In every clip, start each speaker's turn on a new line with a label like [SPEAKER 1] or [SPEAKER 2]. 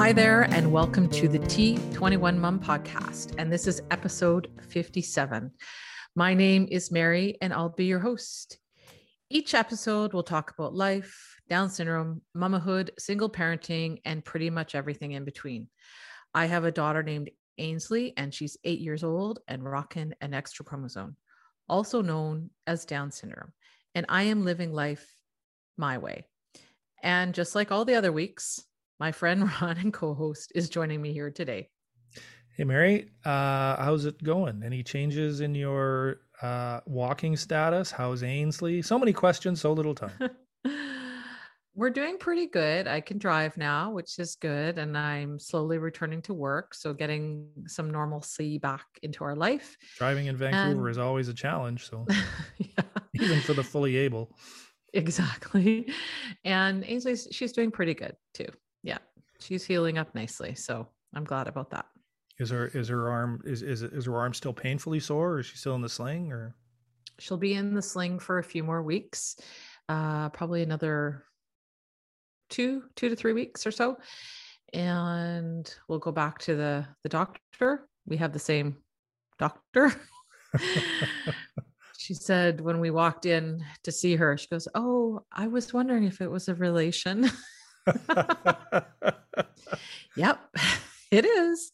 [SPEAKER 1] Hi there, and welcome to the T21 Mum podcast. And this is episode 57. My name is Mary, and I'll be your host. Each episode we'll talk about life, Down syndrome, mamahood, single parenting, and pretty much everything in between. I have a daughter named Ainsley, and she's eight years old and rocking an extra chromosome, also known as Down syndrome. And I am living life my way. And just like all the other weeks, my friend Ron and co host is joining me here today.
[SPEAKER 2] Hey, Mary, uh, how's it going? Any changes in your uh, walking status? How's Ainsley? So many questions, so little time.
[SPEAKER 1] We're doing pretty good. I can drive now, which is good. And I'm slowly returning to work. So, getting some normalcy back into our life.
[SPEAKER 2] Driving in Vancouver and... is always a challenge. So, yeah. even for the fully able.
[SPEAKER 1] Exactly. And Ainsley, she's doing pretty good too she's healing up nicely so i'm glad about that.
[SPEAKER 2] Is her is her arm is is is her arm still painfully sore or is she still in the sling or?
[SPEAKER 1] She'll be in the sling for a few more weeks uh probably another two two to three weeks or so. And we'll go back to the the doctor. We have the same doctor. She said when we walked in to see her she goes oh i was wondering if it was a relation yep, it is.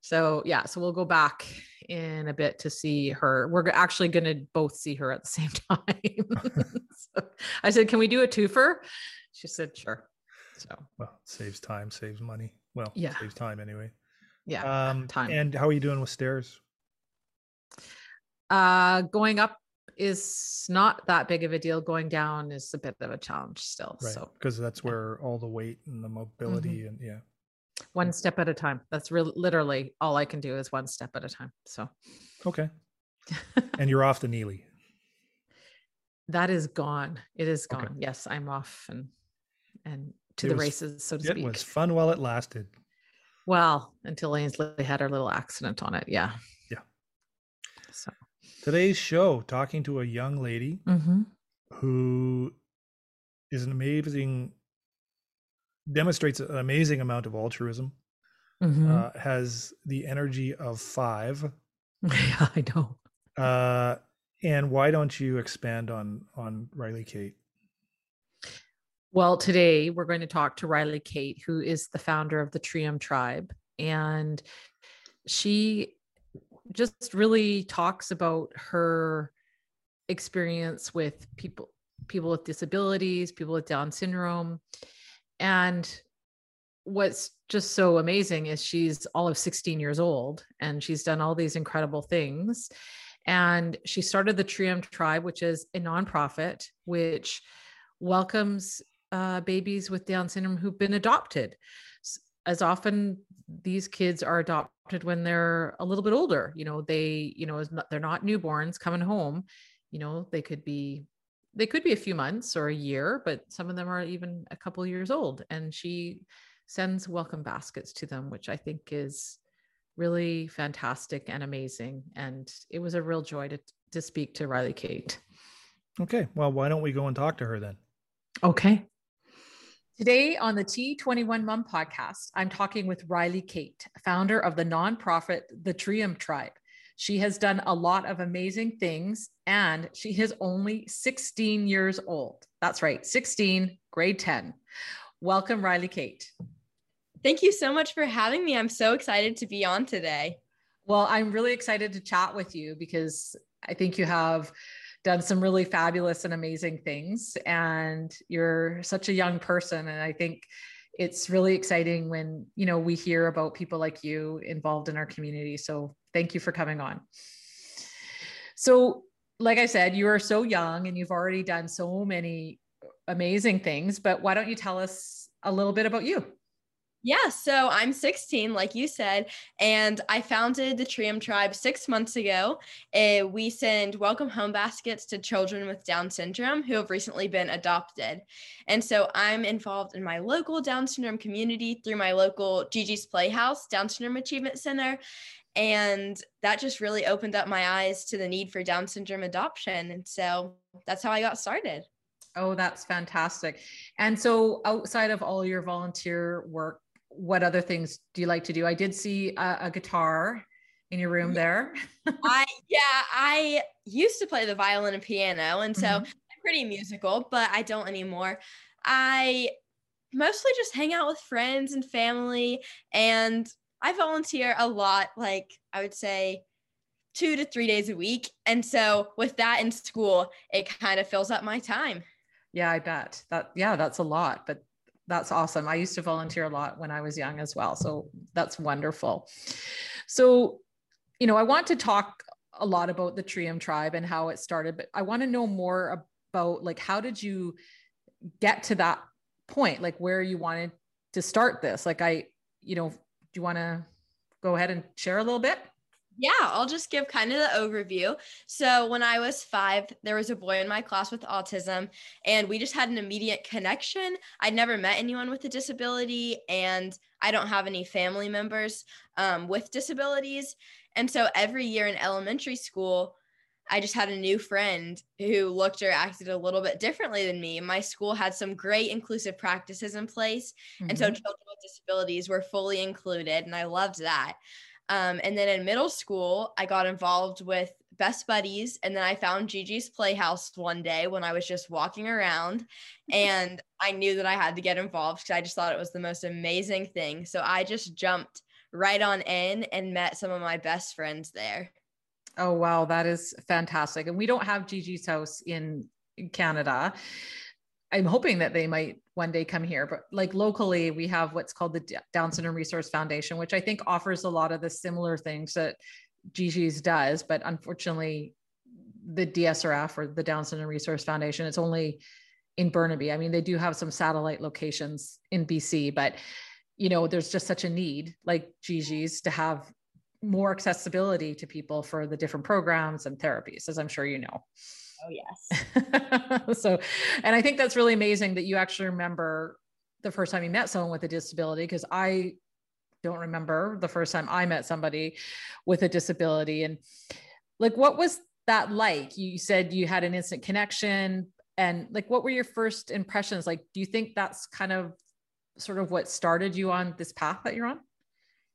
[SPEAKER 1] So, yeah, so we'll go back in a bit to see her. We're actually going to both see her at the same time. so I said, Can we do a twofer? She said, Sure. So,
[SPEAKER 2] well, saves time, saves money. Well,
[SPEAKER 1] yeah,
[SPEAKER 2] saves time anyway.
[SPEAKER 1] Yeah. Um, time.
[SPEAKER 2] And how are you doing with stairs?
[SPEAKER 1] Uh, going up is not that big of a deal. Going down is a bit of a challenge still. Right. So
[SPEAKER 2] because that's where all the weight and the mobility mm-hmm. and yeah.
[SPEAKER 1] One step at a time. That's really literally all I can do is one step at a time. So
[SPEAKER 2] okay. and you're off the Neely.
[SPEAKER 1] That is gone. It is gone. Okay. Yes, I'm off and and to it the was, races, so to
[SPEAKER 2] it
[SPEAKER 1] speak.
[SPEAKER 2] It was fun while it lasted.
[SPEAKER 1] Well, until Ainsley had her little accident on it. Yeah.
[SPEAKER 2] Yeah. So today's show talking to a young lady mm-hmm. who is an amazing demonstrates an amazing amount of altruism mm-hmm. uh, has the energy of five
[SPEAKER 1] yeah i know
[SPEAKER 2] uh, and why don't you expand on on riley kate
[SPEAKER 1] well today we're going to talk to riley kate who is the founder of the trium tribe and she just really talks about her experience with people people with disabilities, people with Down syndrome. And what's just so amazing is she's all of 16 years old and she's done all these incredible things. And she started the Trium Tribe, which is a nonprofit which welcomes uh, babies with Down syndrome who've been adopted. As often these kids are adopted when they're a little bit older you know they you know they're not newborns coming home you know they could be they could be a few months or a year but some of them are even a couple years old and she sends welcome baskets to them which i think is really fantastic and amazing and it was a real joy to to speak to riley kate.
[SPEAKER 2] Okay well why don't we go and talk to her then?
[SPEAKER 1] Okay Today on the T21 Mum podcast, I'm talking with Riley Kate, founder of the nonprofit The Trium Tribe. She has done a lot of amazing things and she is only 16 years old. That's right, 16, grade 10. Welcome, Riley Kate.
[SPEAKER 3] Thank you so much for having me. I'm so excited to be on today.
[SPEAKER 1] Well, I'm really excited to chat with you because I think you have done some really fabulous and amazing things. And you're such a young person. And I think it's really exciting when, you know, we hear about people like you involved in our community. So thank you for coming on. So, like I said, you are so young and you've already done so many amazing things, but why don't you tell us a little bit about you?
[SPEAKER 3] Yeah, so I'm 16, like you said, and I founded the Trium Tribe six months ago. Uh, we send welcome home baskets to children with Down syndrome who have recently been adopted. And so I'm involved in my local Down syndrome community through my local Gigi's Playhouse Down Syndrome Achievement Center. And that just really opened up my eyes to the need for Down syndrome adoption. And so that's how I got started.
[SPEAKER 1] Oh, that's fantastic. And so, outside of all your volunteer work, what other things do you like to do? I did see a, a guitar in your room there.
[SPEAKER 3] I yeah, I used to play the violin and piano, and so mm-hmm. I'm pretty musical, but I don't anymore. I mostly just hang out with friends and family, and I volunteer a lot. Like I would say two to three days a week. And so with that in school, it kind of fills up my time.
[SPEAKER 1] Yeah, I bet that, yeah, that's a lot, but that's awesome. I used to volunteer a lot when I was young as well. So that's wonderful. So, you know, I want to talk a lot about the Trium tribe and how it started, but I want to know more about like how did you get to that point, like where you wanted to start this? Like I, you know, do you want to go ahead and share a little bit?
[SPEAKER 3] Yeah, I'll just give kind of the overview. So, when I was five, there was a boy in my class with autism, and we just had an immediate connection. I'd never met anyone with a disability, and I don't have any family members um, with disabilities. And so, every year in elementary school, I just had a new friend who looked or acted a little bit differently than me. My school had some great inclusive practices in place. Mm-hmm. And so, mm-hmm. children with disabilities were fully included, and I loved that. Um, and then in middle school, I got involved with Best Buddies. And then I found Gigi's Playhouse one day when I was just walking around. And I knew that I had to get involved because I just thought it was the most amazing thing. So I just jumped right on in and met some of my best friends there.
[SPEAKER 1] Oh, wow. That is fantastic. And we don't have Gigi's house in Canada. I'm hoping that they might one day come here, but like locally, we have what's called the Down Syndrome Resource Foundation, which I think offers a lot of the similar things that Gigi's does. But unfortunately, the DSRF or the Down Syndrome Resource Foundation, it's only in Burnaby. I mean, they do have some satellite locations in BC, but you know, there's just such a need like Gigi's to have more accessibility to people for the different programs and therapies, as I'm sure you know.
[SPEAKER 3] Oh, yes.
[SPEAKER 1] so, and I think that's really amazing that you actually remember the first time you met someone with a disability, because I don't remember the first time I met somebody with a disability. And like, what was that like? You said you had an instant connection. And like, what were your first impressions? Like, do you think that's kind of sort of what started you on this path that you're on?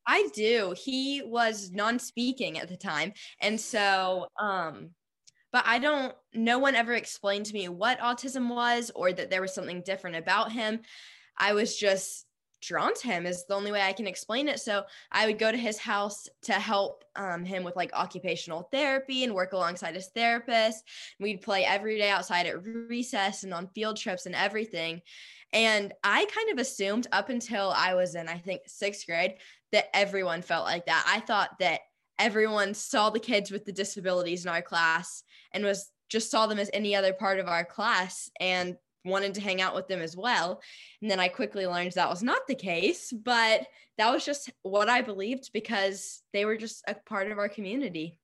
[SPEAKER 3] I do. He was non-speaking at the time. And so um but I don't, no one ever explained to me what autism was or that there was something different about him. I was just drawn to him is the only way I can explain it. So I would go to his house to help um, him with like occupational therapy and work alongside his therapist. We'd play every day outside at recess and on field trips and everything. And I kind of assumed up until I was in, I think, sixth grade, that everyone felt like that. I thought that everyone saw the kids with the disabilities in our class and was just saw them as any other part of our class and wanted to hang out with them as well. And then I quickly learned that was not the case, but that was just what I believed because they were just a part of our community.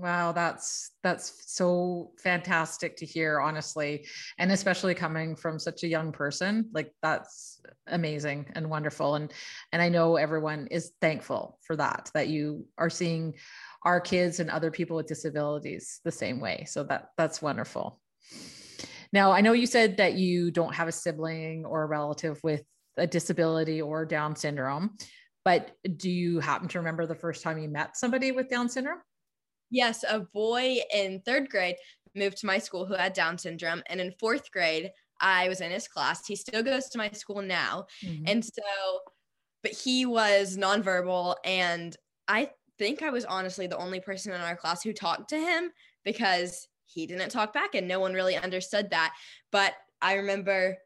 [SPEAKER 1] Wow, that's that's so fantastic to hear, honestly, and especially coming from such a young person. Like that's amazing and wonderful, and and I know everyone is thankful for that. That you are seeing our kids and other people with disabilities the same way. So that that's wonderful. Now, I know you said that you don't have a sibling or a relative with a disability or Down syndrome, but do you happen to remember the first time you met somebody with Down syndrome?
[SPEAKER 3] Yes, a boy in third grade moved to my school who had Down syndrome. And in fourth grade, I was in his class. He still goes to my school now. Mm-hmm. And so, but he was nonverbal. And I think I was honestly the only person in our class who talked to him because he didn't talk back and no one really understood that. But I remember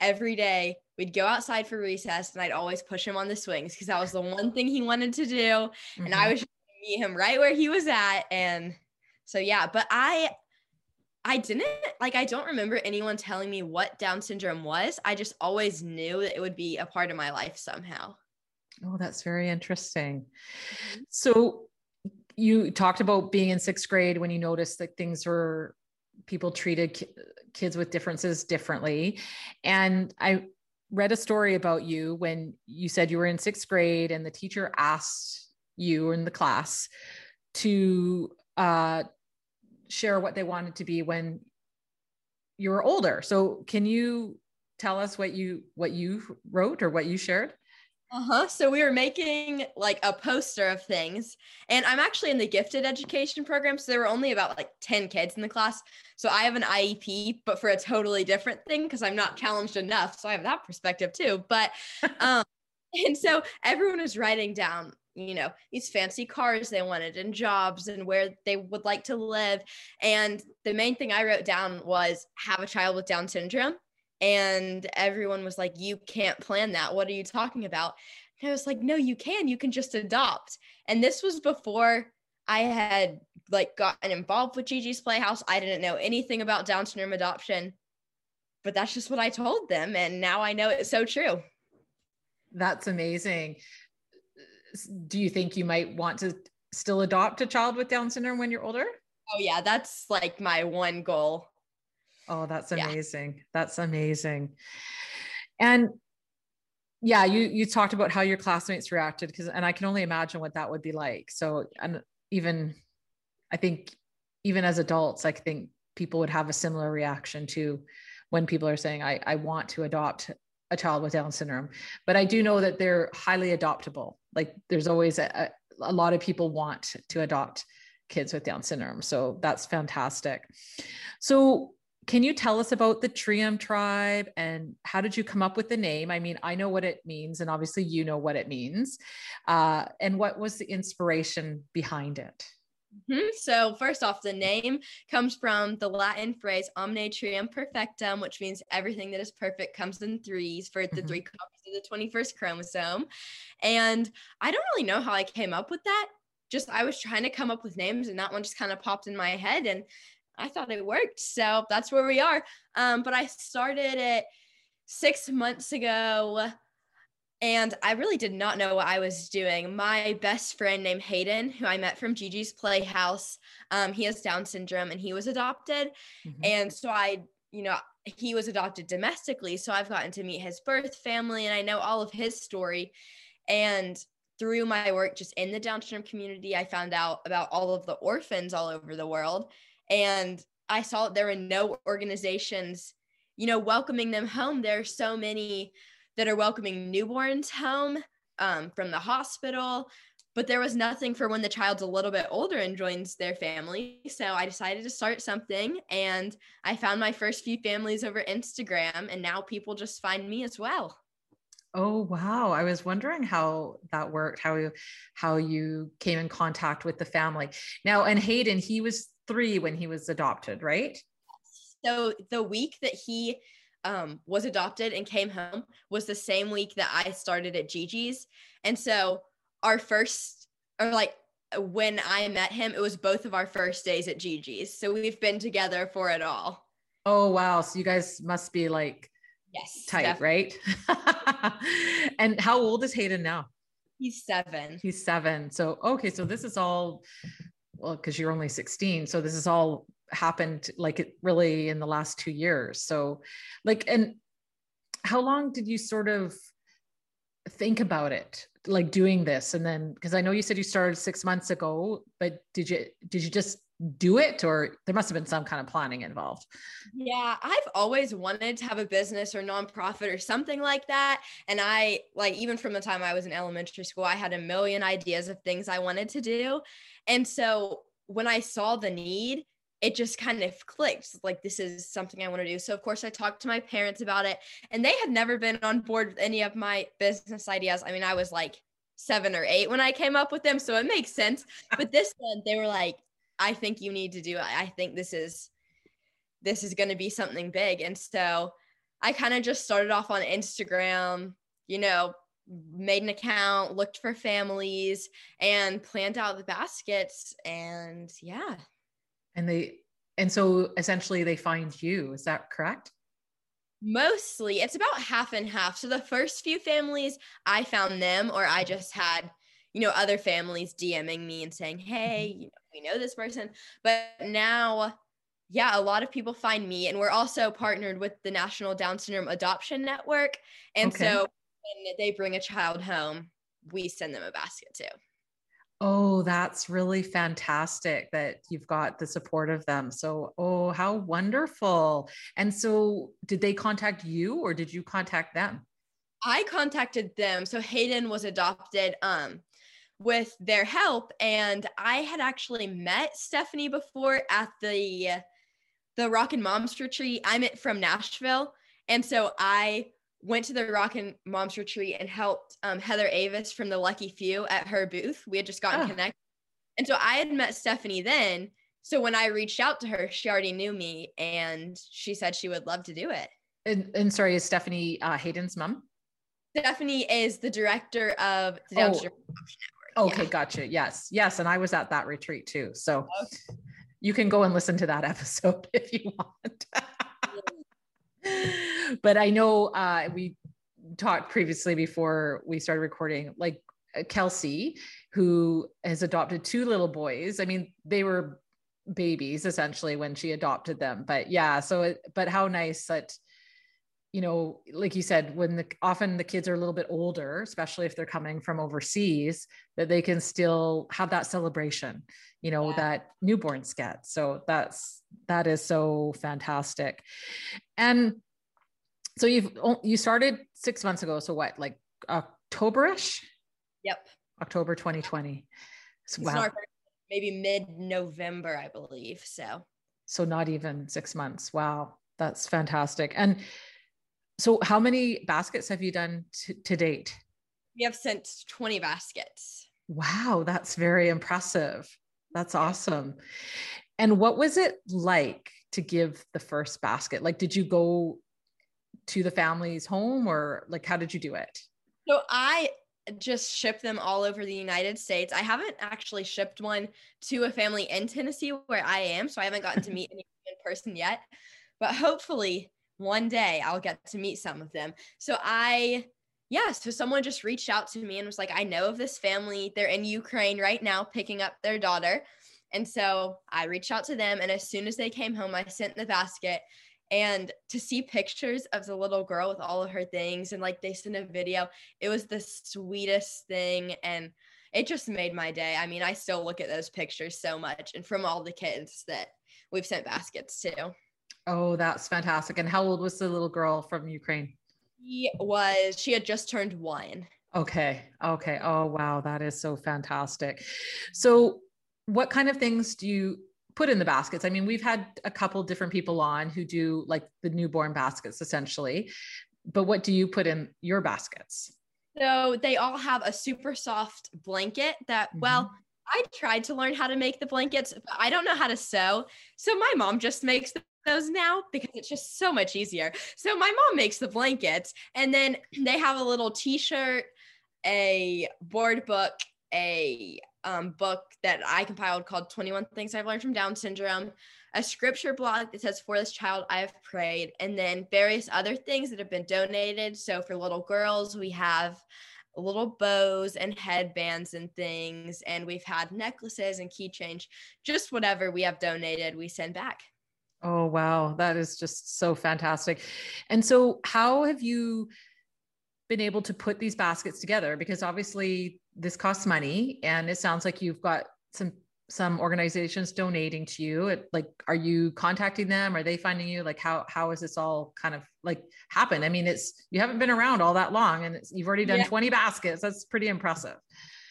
[SPEAKER 3] every day we'd go outside for recess and I'd always push him on the swings because that was the one thing he wanted to do. Mm-hmm. And I mm-hmm. was meet him right where he was at and so yeah but i i didn't like i don't remember anyone telling me what down syndrome was. I just always knew that it would be a part of my life somehow.
[SPEAKER 1] Oh that's very interesting. Mm-hmm. so you talked about being in sixth grade when you noticed that things were people treated ki- kids with differences differently. And i read a story about you when you said you were in sixth grade and the teacher asked you in the class to uh, share what they wanted to be when you were older. So can you tell us what you what you wrote or what you shared?
[SPEAKER 3] Uh-huh. So we were making like a poster of things. And I'm actually in the gifted education program. So there were only about like 10 kids in the class. So I have an IEP, but for a totally different thing because I'm not challenged enough. So I have that perspective too. But um and so everyone was writing down you know these fancy cars they wanted and jobs and where they would like to live. And the main thing i wrote down was have a child with down syndrome. And everyone was like you can't plan that. What are you talking about? And i was like no you can. You can just adopt. And this was before i had like gotten involved with gigi's playhouse. I didn't know anything about down syndrome adoption but that's just what i told them. And now i know it's so true.
[SPEAKER 1] That's amazing do you think you might want to still adopt a child with down syndrome when you're older
[SPEAKER 3] oh yeah that's like my one goal
[SPEAKER 1] Oh, that's amazing. Yeah. That's amazing. And yeah, you you talked about how your classmates reacted because and I can only imagine what that would be like. So and even I think even as adults, I think people would have a similar reaction to when people are saying, I, I want to adopt a child with Down syndrome. But I do know that they're highly adoptable. Like there's always a, a lot of people want to adopt kids with Down syndrome. So that's fantastic. So can you tell us about the Trium tribe and how did you come up with the name? I mean, I know what it means, and obviously you know what it means. Uh, and what was the inspiration behind it?
[SPEAKER 3] Mm-hmm. So, first off, the name comes from the Latin phrase omne trium perfectum, which means everything that is perfect comes in threes for the mm-hmm. three copies of the 21st chromosome. And I don't really know how I came up with that. Just I was trying to come up with names, and that one just kind of popped in my head. And I thought it worked. So that's where we are. Um, but I started it six months ago and I really did not know what I was doing. My best friend named Hayden, who I met from Gigi's Playhouse, um, he has Down syndrome and he was adopted. Mm-hmm. And so I, you know, he was adopted domestically. So I've gotten to meet his birth family and I know all of his story. And through my work just in the Down syndrome community, I found out about all of the orphans all over the world and I saw there were no organizations, you know, welcoming them home. There are so many that are welcoming newborns home um, from the hospital, but there was nothing for when the child's a little bit older and joins their family. So I decided to start something and I found my first few families over Instagram, and now people just find me as well.
[SPEAKER 1] Oh wow! I was wondering how that worked, how you how you came in contact with the family. Now, and Hayden, he was three when he was adopted, right?
[SPEAKER 3] So the week that he um, was adopted and came home was the same week that I started at Gigi's. And so our first, or like when I met him, it was both of our first days at Gigi's. So we've been together for it all.
[SPEAKER 1] Oh, wow. So you guys must be like,
[SPEAKER 3] yes,
[SPEAKER 1] tight, definitely. right? and how old is Hayden now?
[SPEAKER 3] He's seven.
[SPEAKER 1] He's seven. So, okay. So this is all well because you're only 16 so this is all happened like it really in the last two years. So like and how long did you sort of think about it like doing this? And then because i know you said you started six months ago but did you did you just do it or there must have been some kind of planning involved?
[SPEAKER 3] Yeah i've always wanted to have a business or nonprofit or something like that. And i like even from the time i was in elementary school i had a million ideas of things i wanted to do. And so when I saw the need, it just kind of clicked like this is something I want to do. So of course I talked to my parents about it and they had never been on board with any of my business ideas. I mean, I was like 7 or 8 when I came up with them, so it makes sense. But this one they were like I think you need to do it. I think this is this is going to be something big. And so I kind of just started off on Instagram, you know, made an account, looked for families, and planned out the baskets. And yeah.
[SPEAKER 1] And they, and so essentially they find you. Is that correct?
[SPEAKER 3] Mostly, it's about half and half. So the first few families, I found them, or I just had, you know, other families DMing me and saying, hey, mm-hmm. you know, we know this person. But now, yeah, a lot of people find me. And we're also partnered with the National Down Syndrome Adoption Network. And okay. so when they bring a child home, we send them a basket too.
[SPEAKER 1] Oh, that's really fantastic that you've got the support of them. So, oh, how wonderful. And so, did they contact you or did you contact them?
[SPEAKER 3] I contacted them. So Hayden was adopted um with their help and I had actually met Stephanie before at the the Rockin' Moms retreat. I'm from Nashville and so I went to the Rockin' Moms retreat and helped um, Heather Avis from the Lucky Few at her booth. We had just gotten oh. connected. And so I had met Stephanie then. So when I reached out to her, she already knew me and she said she would love to do it.
[SPEAKER 1] And, and sorry, is Stephanie uh, Hayden's mom?
[SPEAKER 3] Stephanie is the director of the oh. Network.
[SPEAKER 1] Okay, yeah. gotcha. Yes, yes. And I was at that retreat too. So okay. you can go and listen to that episode if you want. but I know uh, we talked previously before we started recording, like uh, Kelsey, who has adopted two little boys. I mean, they were babies essentially when she adopted them. But yeah, so, it, but how nice that, you know, like you said, when the often the kids are a little bit older, especially if they're coming from overseas, that they can still have that celebration, you know, yeah. that newborns get. So that's that is so fantastic. And so you've you started six months ago. So what, like Octoberish?
[SPEAKER 3] Yep.
[SPEAKER 1] October 2020.
[SPEAKER 3] So, wow. Maybe mid-November, I believe. So.
[SPEAKER 1] So not even six months. Wow, that's fantastic. And so, how many baskets have you done to, to date?
[SPEAKER 3] We have sent 20 baskets.
[SPEAKER 1] Wow, that's very impressive. That's awesome. And what was it like to give the first basket? Like, did you go to the family's home or like how did you do it?
[SPEAKER 3] So I just ship them all over the United States. I haven't actually shipped one to a family in Tennessee where I am, so I haven't gotten to meet any in person yet. But hopefully one day I'll get to meet some of them. So I yeah, so someone just reached out to me and was like, I know of this family. They're in Ukraine right now picking up their daughter. And so I reached out to them. And as soon as they came home, I sent the basket and to see pictures of the little girl with all of her things and like they sent a video it was the sweetest thing and it just made my day i mean i still look at those pictures so much and from all the kids that we've sent baskets to
[SPEAKER 1] oh that's fantastic and how old was the little girl from ukraine
[SPEAKER 3] she was she had just turned one
[SPEAKER 1] okay okay oh wow that is so fantastic so what kind of things do you put in the baskets. I mean, we've had a couple different people on who do like the newborn baskets essentially. But what do you put in your baskets?
[SPEAKER 3] So they all have a super soft blanket that, mm-hmm. well, I tried to learn how to make the blankets, but I don't know how to sew. So my mom just makes those now because it's just so much easier. So my mom makes the blankets and then they have a little t-shirt, a board book, a um, book that I compiled called 21 Things I've Learned from Down Syndrome, a scripture blog that says, For this child I have prayed, and then various other things that have been donated. So for little girls, we have little bows and headbands and things, and we've had necklaces and keychains, just whatever we have donated, we send back.
[SPEAKER 1] Oh, wow. That is just so fantastic. And so, how have you been able to put these baskets together? Because obviously, this costs money and it sounds like you've got some some organizations donating to you it, like are you contacting them are they finding you like how how is this all kind of like happened i mean it's you haven't been around all that long and you've already done yeah. 20 baskets that's pretty impressive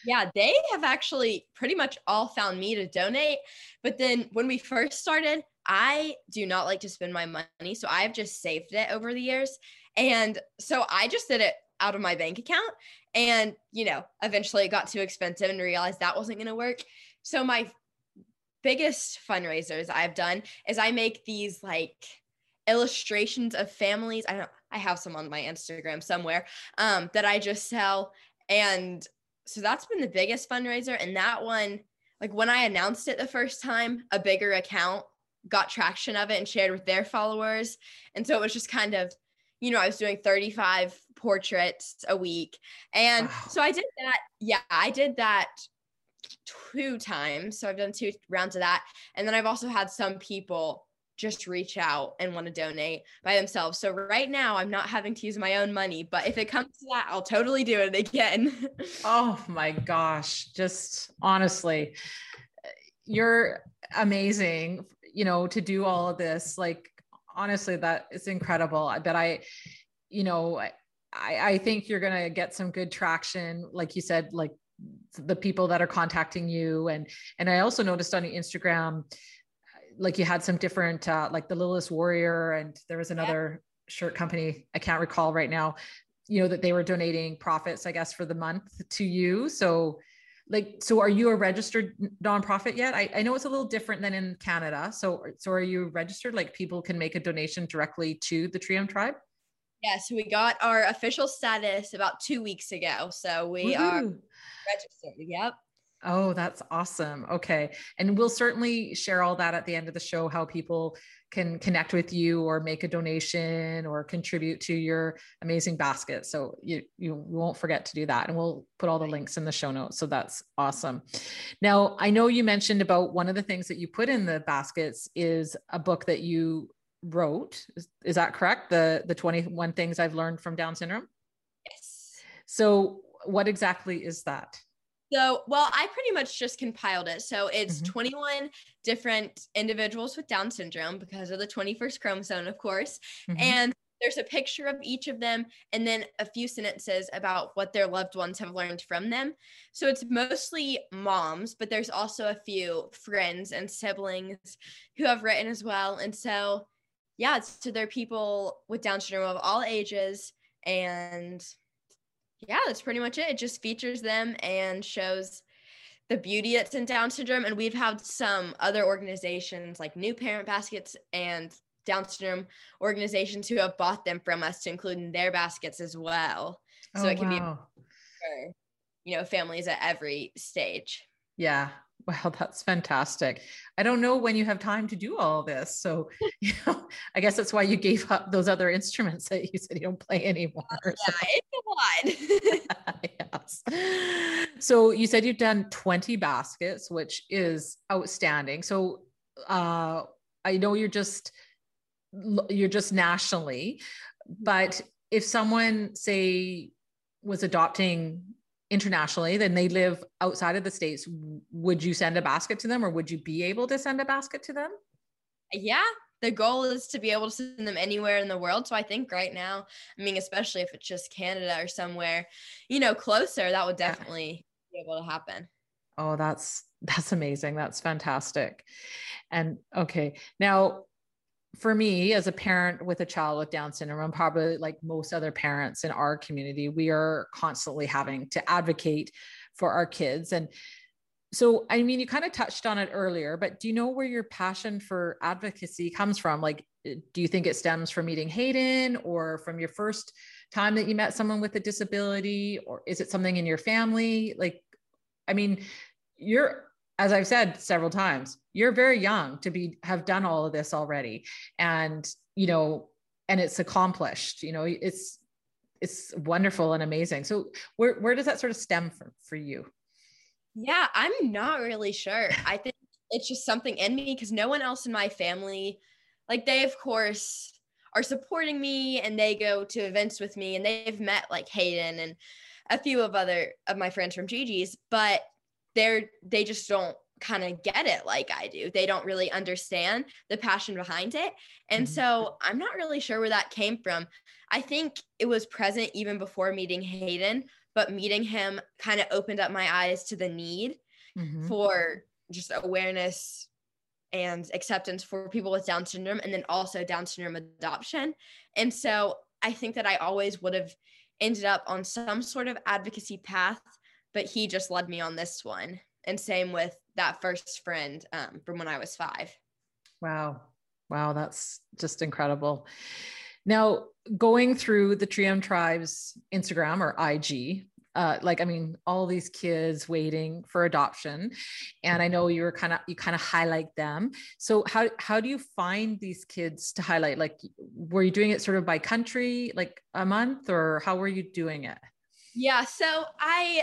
[SPEAKER 3] yeah they have actually pretty much all found me to donate but then when we first started i do not like to spend my money so i've just saved it over the years and so i just did it out of my bank account. And, you know, eventually it got too expensive and realized that wasn't going to work. So my biggest fundraisers I've done is I make these like illustrations of families. I don't I have some on my Instagram somewhere um, that I just sell. And so that's been the biggest fundraiser. And that one, like when I announced it the first time, a bigger account got traction of it and shared with their followers. And so it was just kind of you know, I was doing 35 portraits a week. And wow. so I did that. Yeah, I did that two times. So I've done two rounds of that. And then I've also had some people just reach out and want to donate by themselves. So right now I'm not having to use my own money, but if it comes to that, I'll totally do it again.
[SPEAKER 1] oh my gosh, just honestly, you're amazing, you know, to do all of this like honestly that is incredible but i you know I, I think you're going to get some good traction. Like you said, like the people that are contacting you. And, and I also noticed on Instagram, like you had some different, uh, like the Littlest Warrior, and there was another yeah. shirt company. I can't recall right now, you know, that they were donating profits, I guess, for the month to you. So, like so are you a registered nonprofit yet I, I know it's a little different than in canada so so are you registered like people can make a donation directly to the trium tribe
[SPEAKER 3] yes we got our official status about two weeks ago so we Woo-hoo. are registered yep
[SPEAKER 1] Oh, that's awesome. Okay. And we'll certainly share all that at the end of the show, how people can connect with you or make a donation or contribute to your amazing basket. So you, you won't forget to do that. And we'll put all the links in the show notes. So that's awesome. Now, I know you mentioned about one of the things that you put in the baskets is a book that you wrote. Is, is that correct? The, the 21 things I've learned from Down syndrome?
[SPEAKER 3] Yes.
[SPEAKER 1] So what exactly is that?
[SPEAKER 3] So, well, I pretty much just compiled it. So it's mm-hmm. 21 different individuals with Down syndrome because of the 21st chromosome, of course. Mm-hmm. And there's a picture of each of them and then a few sentences about what their loved ones have learned from them. So it's mostly moms, but there's also a few friends and siblings who have written as well. And so, yeah, so they're people with Down syndrome of all ages and yeah, that's pretty much it. It just features them and shows the beauty that's in Down syndrome. And we've had some other organizations like New Parent Baskets and Down syndrome organizations who have bought them from us to include in their baskets as well. So oh, it can wow. be for, you know, families at every stage.
[SPEAKER 1] Yeah. Wow, that's fantastic. I don't know when you have time to do all this. So, you know, I guess that's why you gave up those other instruments that you said you don't play anymore. Uh,
[SPEAKER 3] yeah, so. it's a lot.
[SPEAKER 1] yes. So you said you've done 20 baskets, which is outstanding. So uh, I know you're just you're just nationally, but if someone say was adopting internationally, then they live outside of the States, would you send a basket to them or would you be able to send a basket to them?
[SPEAKER 3] Yeah, the goal is to be able to send them anywhere in the world. So I think right now, I mean, especially if it's just Canada or somewhere, you know, closer, that would definitely be able to happen.
[SPEAKER 1] Oh, that's that's amazing. That's fantastic. And okay, now for me as a parent with a child with down syndrome probably like most other parents in our community we are constantly having to advocate for our kids. And so i mean you kind of touched on it earlier but do you know where your passion for advocacy comes from? Like eh, do you think it stems from meeting hayden or from your first time that you met someone with a disability or is it something in your family? Like i mean you're as I've said several times, you're very young to be have done all of this already. And, you know, and it's accomplished, you know, it's it's wonderful and amazing. So where where does that sort of stem from for you?
[SPEAKER 3] Yeah, I'm not really sure. I think it's just something in me because no one else in my family, like they of course are supporting me and they go to events with me and they've met like Hayden and a few of other of my friends from Gigi's, but they're they just don't kind of get it like I do. They don't really understand the passion behind it. And mm-hmm. so I'm not really sure where that came from. I think it was present even before meeting Hayden, but meeting him kind of opened up my eyes to the need mm-hmm. for just awareness and acceptance for people with Down syndrome and then also Down syndrome adoption. And so I think that I always would have ended up on some sort of advocacy path but he just led me on this one. And same with that first friend um, from when I was five.
[SPEAKER 1] Wow. Wow. That's just incredible. Now, going through the Trium Tribe's Instagram or IG, uh, like I mean, all these kids waiting for adoption, and I know you're kind of you kind of highlight them. So how how do you find these kids to highlight? Like, were you doing it sort of by country, like a month, or how were you doing it?
[SPEAKER 3] Yeah, so I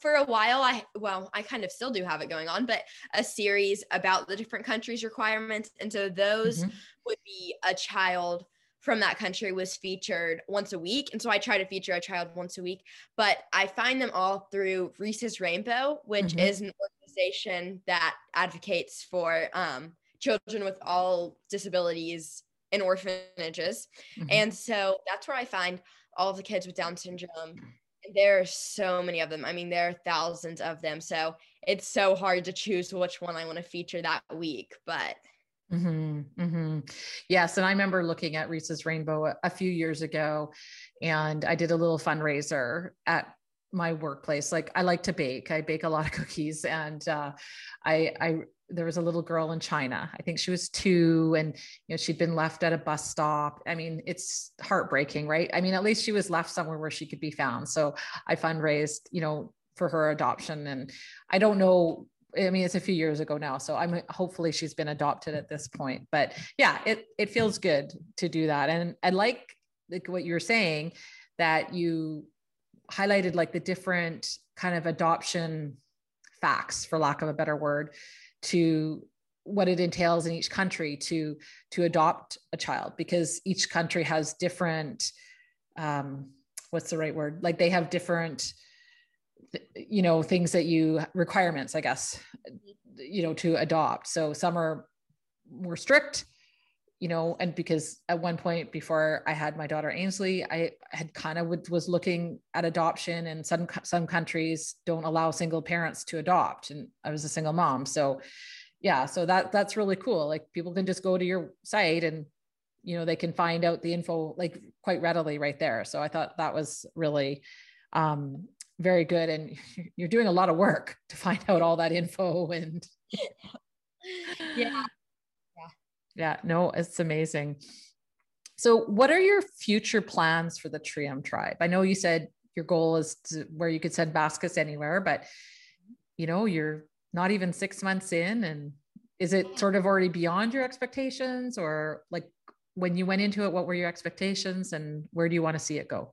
[SPEAKER 3] for a while i well i kind of still do have it going on but a series about the different countries requirements and so those mm-hmm. would be a child from that country was featured once a week and so i try to feature a child once a week but i find them all through Reece's Rainbow which mm-hmm. is an organization that advocates for um, children with all disabilities in orphanages. Mm-hmm. And so that's where I find all of the kids with Down syndrome. There are so many of them. I mean, there are thousands of them. So it's so hard to choose which one I want to feature that week. But
[SPEAKER 1] Mm-hmm, mm-hmm. Yes. And I remember looking at Reece's Rainbow a, a, few years ago, and I did a little fundraiser at my workplace. Like I like to bake, I bake a lot of cookies, and uh, I, I, there was a little girl in China. I think she was two, and you know she'd been left at a bus stop. I mean, it's heartbreaking, right? I mean, at least she was left somewhere where she could be found. So I fundraised, you know, for her adoption, and I don't know I mean, it's a few years ago now, so I'm hopefully she's been adopted at this point. But yeah, it it feels good to do that, and I like like what you're saying that you highlighted like the different kind of adoption facts, for lack of a better word, to what it entails in each country to to adopt a child because each country has different um what's the right word? Like they have different you know things that you requirements i guess you know to adopt. So some are more strict you know and because at one point before i had my daughter ainsley i had kind of was looking at adoption and some some countries don't allow single parents to adopt and i was a single mom. So yeah so that that's really cool. Like people can just go to your site and you know they can find out the info like quite readily right there. So i thought that was really um very good and you're doing a lot of work to find out all that info and
[SPEAKER 3] yeah
[SPEAKER 1] yeah no it's amazing so what are your future plans for the trium tribe i know you said your goal is to, where you could send baskets anywhere but you know you're not even six months in and is it sort of already beyond your expectations or like when you went into it what were your expectations and where do you want to see it go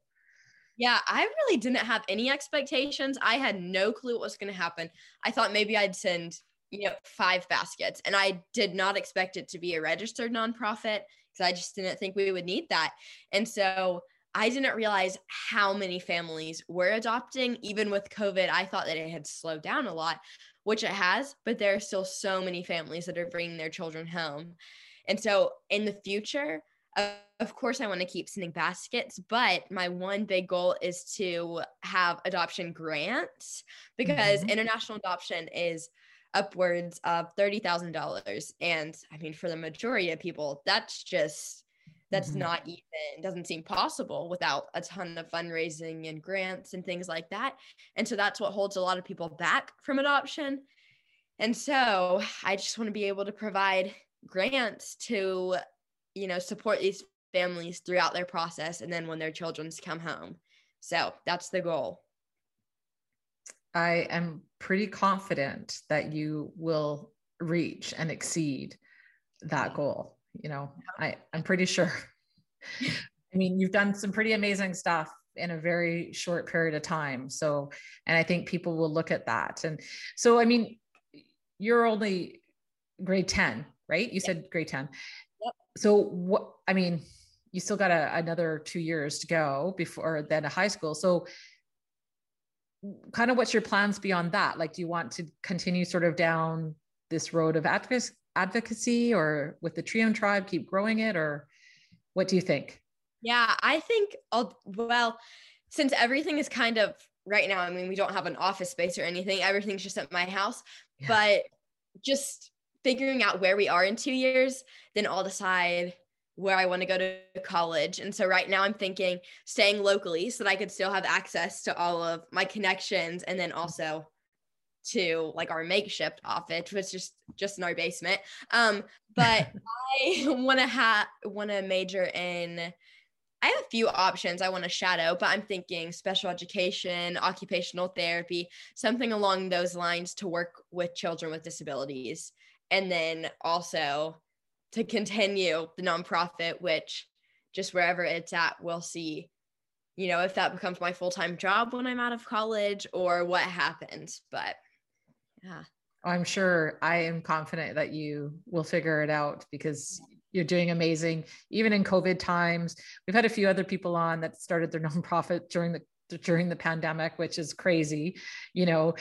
[SPEAKER 3] yeah, I really didn't have any expectations. I had no clue what was going to happen. I thought maybe I'd send, you know, five baskets, and I did not expect it to be a registered nonprofit because I just didn't think we would need that. And so I didn't realize how many families were adopting. Even with COVID, I thought that it had slowed down a lot, which it has, but there are still so many families that are bringing their children home. And so in the future, of course, I want to keep sending baskets, but my one big goal is to have adoption grants because mm-hmm. international adoption is upwards of $30,000. And I mean, for the majority of people, that's just, that's mm-hmm. not even, doesn't seem possible without a ton of fundraising and grants and things like that. And so that's what holds a lot of people back from adoption. And so I just want to be able to provide grants to you know, support these families throughout their process and then when their children's come home. So that's the goal.
[SPEAKER 1] I am pretty confident that you will reach and exceed that goal. You know, I, I'm pretty sure. I mean, you've done some pretty amazing stuff in a very short period of time. So, and I think people will look at that. And so, I mean, you're only grade 10, right? You said grade 10 Yep. so what i mean you still got a, another two years to go before then a high school so kind of what's your plans beyond that? Like do you want to continue sort of down this road of advocacy or with the trium tribe keep growing it or what do you think?
[SPEAKER 3] Yeah i think I'll, well since everything is kind of right now i mean we don't have an office space or anything everything's just at my house. Yeah. but just figuring out where we are in two years, then I'll decide where I want to go to college. And so right now I'm thinking staying locally so that I could still have access to all of my connections and then also to like our makeshift office, which is just just in our basement. Um, but I want to have want to major in I have a few options I want to shadow, but I'm thinking special education, occupational therapy, something along those lines to work with children with disabilities and then also to continue the nonprofit which just wherever it's at we'll see you know if that becomes my full-time job when i'm out of college or what happens but yeah
[SPEAKER 1] i'm sure i am confident that you will figure it out because you're doing amazing even in covid times we've had a few other people on that started their nonprofit during the during the pandemic which is crazy you know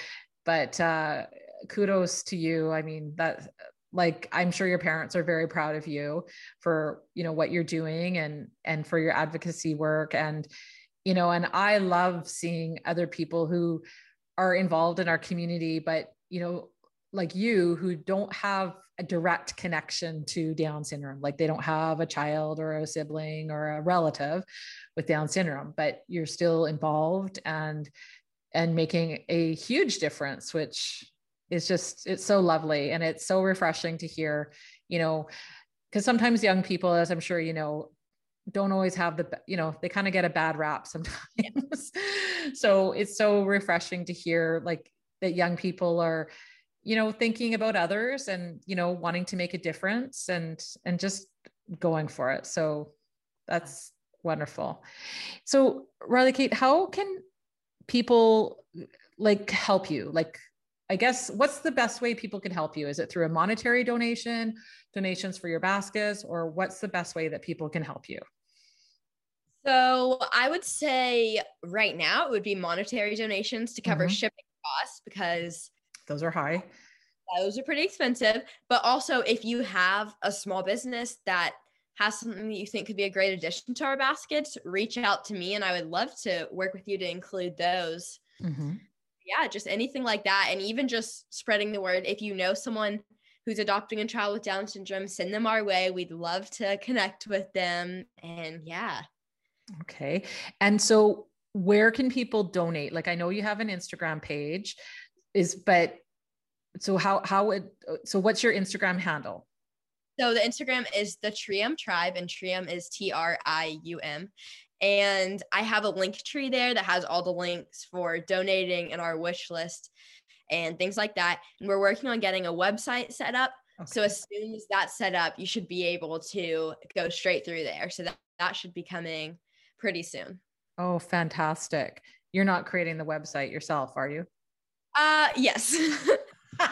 [SPEAKER 1] but uh kudos to you. I mean, that like i'm sure your parents are very proud of you for you know what you're doing and and for your advocacy work. And you know and i love seeing other people who are involved in our community but you know like you who don't have a direct connection to down syndrome. Like they don't have a child or a sibling or a relative with down syndrome but you're still involved and and making a huge difference which is just it's so lovely and it's so refreshing to hear you know because sometimes young people as i'm sure you know don't always have the you know they kind of get a bad rap sometimes. So it's so refreshing to hear like that young people are you know thinking about others and you know wanting to make a difference and and just going for it. So that's wonderful. So riley kate how can people like help you? Like I guess what's the best way people can help you? Is it through a monetary donation, donations for your baskets, or what's the best way that people can help you?
[SPEAKER 3] So I would say right now it would be monetary donations to cover mm-hmm. shipping costs because
[SPEAKER 1] those are high.
[SPEAKER 3] Those are pretty expensive. But also, if you have a small business that has something that you think could be a great addition to our baskets, reach out to me and I would love to work with you to include those. Mm-hmm yeah, just anything like that. And even just spreading the word. If you know someone who's adopting a child with Down syndrome, send them our way. We'd love to connect with them. And yeah.
[SPEAKER 1] Okay. And so where can people donate? Like I know you have an Instagram page, is but so how how would so what's your Instagram handle?
[SPEAKER 3] So the Instagram is the Trium Tribe, and Trium is T R I U M. And I have a link tree there that has all the links for donating and our wish list and things like that. And we're working on getting a website set up. Okay. So as soon as that's set up, you should be able to go straight through there. So that, that should be coming pretty soon.
[SPEAKER 1] Oh, fantastic. You're not creating the website yourself, are you?
[SPEAKER 3] Uh yes.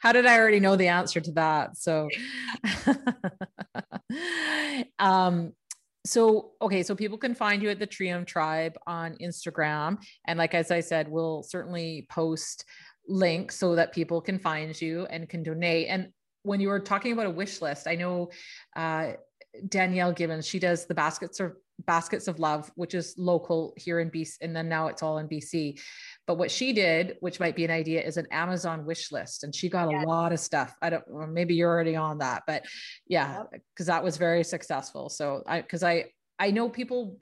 [SPEAKER 1] How did I already know the answer to that? So um so okay so people can find you at the trium tribe on instagram and like as i said we'll certainly post links so that people can find you and can donate. And when you were talking about a wish list i know uh, danielle gibbons she does the baskets of baskets of love which is local here in bc and then now it's all in bc but what she did which might be an idea is an amazon wish list and she got a lot of stuff. I don't maybe you're already on that but yeah because that was very successful. So i because i i know people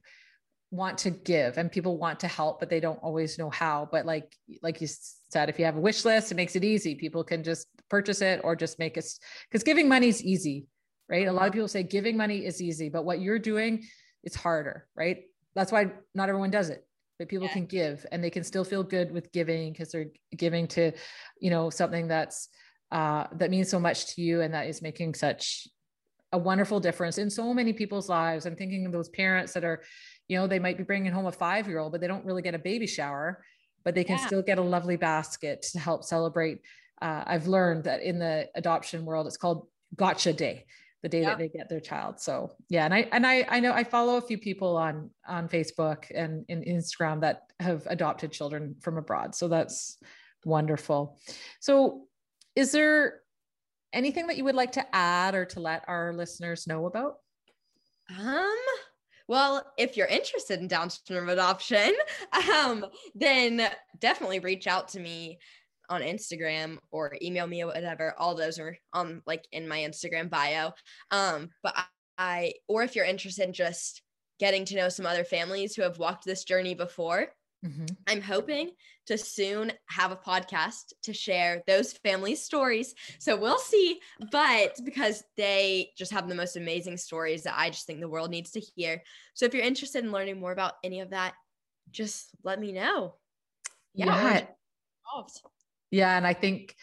[SPEAKER 1] want to give and people want to help but they don't always know how. But like like you said if you have a wish list it makes it easy. People can just purchase it or just make it because giving money is easy right? A lot of uh-huh. people say giving money is easy but what you're doing it's harder right that's why not everyone does it but people yeah. can give and they can still feel good with giving because they're giving to you know something that's uh, that means so much to you and that is making such a wonderful difference in so many people's lives i'm thinking of those parents that are you know they might be bringing home a five year old but they don't really get a baby shower but they can yeah. still get a lovely basket to help celebrate uh, i've learned that in the adoption world it's called gotcha day the day yeah. that they get their child. So yeah, and I and I I know I follow a few people on on Facebook and in Instagram that have adopted children from abroad. So that's wonderful. So is there anything that you would like to add or to let our listeners know about?
[SPEAKER 3] Um well, if you're interested in Down syndrome adoption, um, then definitely reach out to me on Instagram or email me or whatever. All those are on like in my Instagram bio. Um, but I, I or if you're interested in just getting to know some other families who have walked this journey before, mm-hmm. I'm hoping to soon have a podcast to share those family stories. So we'll see. But because they just have the most amazing stories that I just think the world needs to hear. So if you're interested in learning more about any of that, just let me know.
[SPEAKER 1] Yeah. yeah. Yeah. And I think,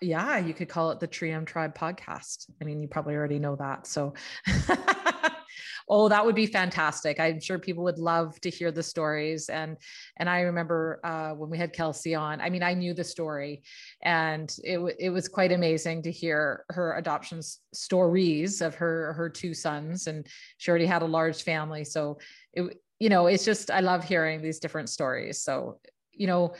[SPEAKER 1] yeah, you could call it the Trium Tribe podcast. I mean, you probably already know that. So, oh, that would be fantastic. I'm sure people would love to hear the stories. And and I remember uh, when we had Kelsey on. I mean, I knew the story, and it it was quite amazing to hear her adoption stories of her her two sons, and she already had a large family. So it you know it's just I love hearing these different stories. So you know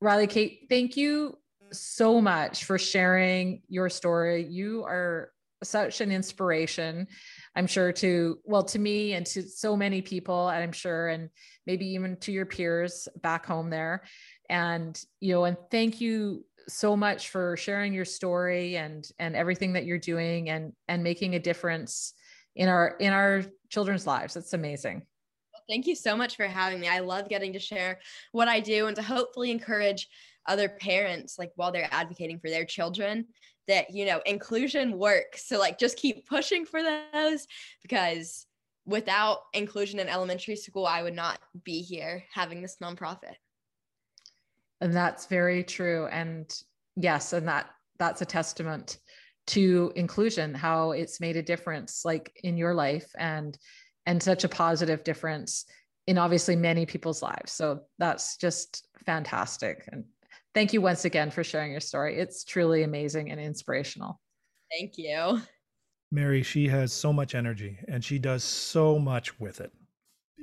[SPEAKER 1] Riley Kate, thank you so much for sharing your story. You are such an inspiration i'm sure to well to me and to so many people and i'm sure and maybe even to your peers back home there. And you know and thank you so much for sharing your story and and everything that you're doing and and making a difference in our in our children's lives. It's amazing
[SPEAKER 3] thank you so much for having me. I love getting to share what i do and to hopefully encourage other parents like while they're advocating for their children that you know inclusion works. So like just keep pushing for those because without inclusion in elementary school i would not be here having this nonprofit.
[SPEAKER 1] And that's very true. And yes and that that's a testament to inclusion how it's made a difference like in your life. And and such a positive difference in obviously many people's lives so that's just fantastic and thank you once again for sharing your story. It's truly amazing and inspirational.
[SPEAKER 3] Thank you.
[SPEAKER 2] Mary, she has so much energy and she does so much with it.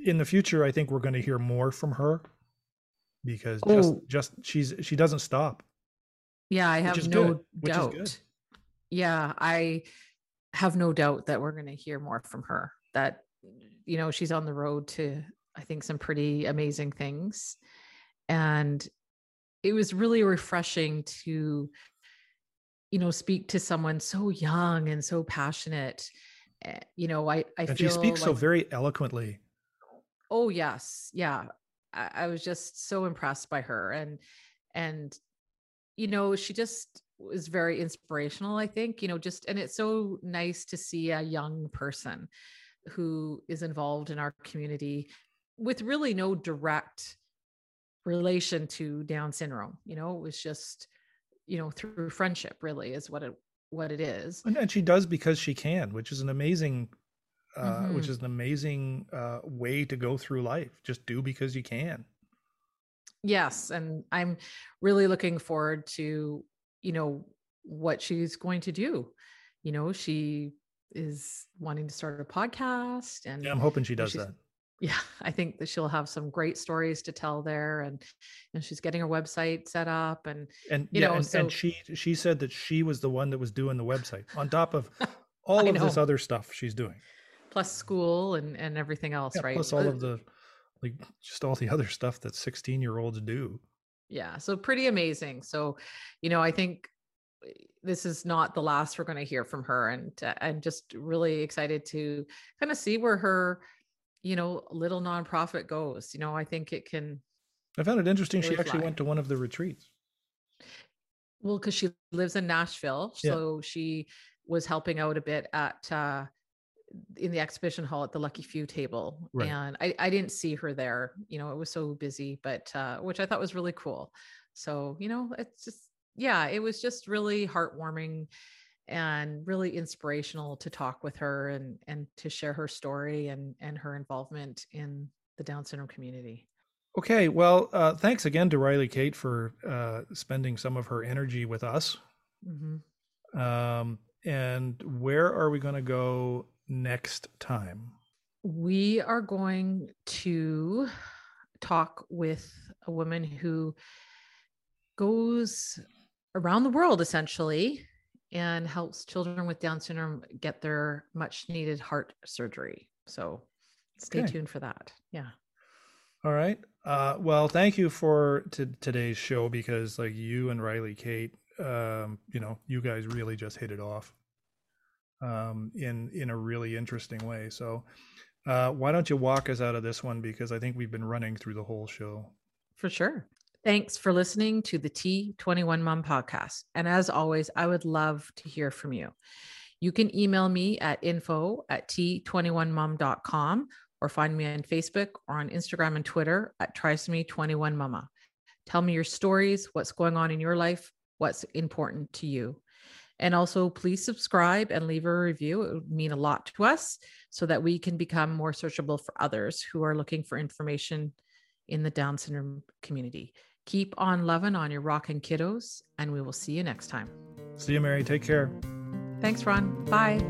[SPEAKER 2] In the future, I think we're going to hear more from her because just just she's she doesn't stop.
[SPEAKER 1] Yeah, I have no good, doubt. Yeah, I have no doubt that we're going to hear more from her. That you know, she's on the road to I think some pretty amazing things. And it was really refreshing to you know speak to someone so young and so passionate. Eh, you know i i
[SPEAKER 2] and she speaks like, so very eloquently.
[SPEAKER 1] Oh yes. Yeah. I, I was just so impressed by her. And and you know she just was very inspirational i think you know just and it's so nice to see a young person who is involved in our community with really no direct relation to down syndrome you know it was just you know through friendship really is what it what it is.
[SPEAKER 2] And, she does because she can which is an amazing uh mm-hmm. which is an amazing uh way to go through life. Just do because you can.
[SPEAKER 1] Yes and i'm really looking forward to you know what she's going to do. You know she is wanting to start a podcast and
[SPEAKER 2] yeah, i'm hoping she does that.
[SPEAKER 1] yeah i think that she'll have some great stories to tell there and and she's getting her website set up and
[SPEAKER 2] and you yeah, know and, so, and she she said that she was the one that was doing the website on top of all of this other stuff she's doing.
[SPEAKER 1] Plus school and and everything else
[SPEAKER 2] yeah,
[SPEAKER 1] right?
[SPEAKER 2] plus all of the like just all the other stuff that 16 year olds do.
[SPEAKER 1] Yeah so pretty amazing. So you know i think this is not the last we're going to hear from her and uh, i'm just really excited to kind of see where her you know little nonprofit goes you know i think it can
[SPEAKER 2] i found it interesting really she actually fly. went to one of the retreats
[SPEAKER 1] well because she lives in nashville so she was helping out a bit at uh in the exhibition hall at the lucky few table right. and I, I didn't see her there you know it was so busy but uh which i thought was really cool so you know it's just yeah it was just really heartwarming and really inspirational to talk with her and and to share her story and and her involvement in the Down syndrome community.
[SPEAKER 2] Okay, well, uh, thanks again to Riley Kate for uh, spending some of her energy with us. Mm-hmm. Um, and where are we going to go next time?
[SPEAKER 1] We are going to talk with a woman who goes around the world essentially and helps children with Down syndrome get their much needed heart surgery. So stay okay. tuned for that. Yeah.
[SPEAKER 2] All right. Uh, well, thank you for t- today's show because, like you and Riley Kate, um, you know, you guys really just hit it off um, in in a really interesting way. So, uh, why don't you walk us out of this one because I think we've been running through the whole show.
[SPEAKER 1] For sure. Thanks for listening to the T21 Mom podcast. And as always, I would love to hear from you. You can email me at info at t21mom.com or find me on Facebook or on Instagram and Twitter at trisomy21mama. Tell me your stories, what's going on in your life, what's important to you. And also, please subscribe and leave a review. It would mean a lot to us so that we can become more searchable for others who are looking for information in the Down syndrome community. Keep on loving on your rocking kiddos, and we will see you next time.
[SPEAKER 2] See you, Mary. Take care.
[SPEAKER 1] Thanks, Ron. Bye.